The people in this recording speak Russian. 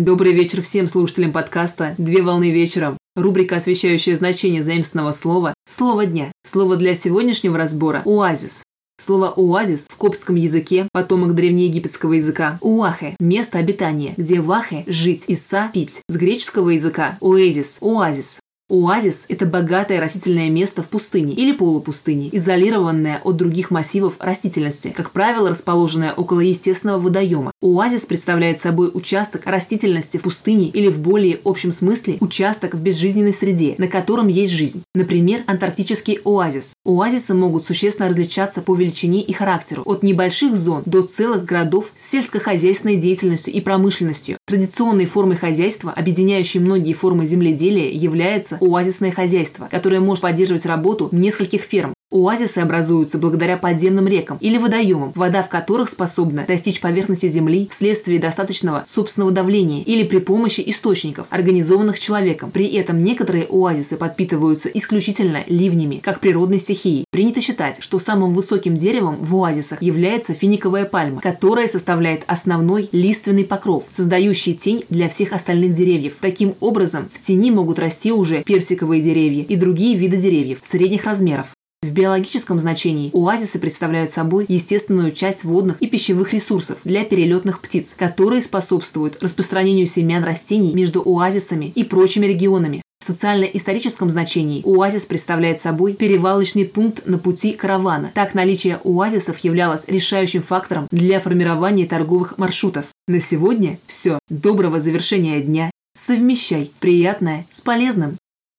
Добрый вечер всем слушателям подкаста «Две волны вечером». Рубрика, освещающая значение заимственного слова «Слово дня». Слово для сегодняшнего разбора – «оазис». Слово «оазис» в коптском языке, потомок древнеегипетского языка, «уахе» – место обитания, где «вахе» – жить, «иса» – пить. С греческого языка «оазис» – «оазис». Оазис – это богатое растительное место в пустыне или полупустыне, изолированное от других массивов растительности, как правило, расположенное около естественного водоема. Оазис представляет собой участок растительности в пустыне или в более общем смысле участок в безжизненной среде, на котором есть жизнь. Например, антарктический оазис. Оазисы могут существенно различаться по величине и характеру, от небольших зон до целых городов с сельскохозяйственной деятельностью и промышленностью. Традиционной формой хозяйства, объединяющей многие формы земледелия, является оазисное хозяйство, которое может поддерживать работу нескольких ферм. Оазисы образуются благодаря подземным рекам или водоемам, вода в которых способна достичь поверхности Земли вследствие достаточного собственного давления или при помощи источников, организованных человеком. При этом некоторые оазисы подпитываются исключительно ливнями, как природной стихией. Принято считать, что самым высоким деревом в оазисах является финиковая пальма, которая составляет основной лиственный покров, создающий тень для всех остальных деревьев. Таким образом, в тени могут расти уже персиковые деревья и другие виды деревьев средних размеров. В биологическом значении оазисы представляют собой естественную часть водных и пищевых ресурсов для перелетных птиц, которые способствуют распространению семян растений между оазисами и прочими регионами. В социально-историческом значении оазис представляет собой перевалочный пункт на пути каравана. Так, наличие оазисов являлось решающим фактором для формирования торговых маршрутов. На сегодня все. Доброго завершения дня. Совмещай приятное с полезным.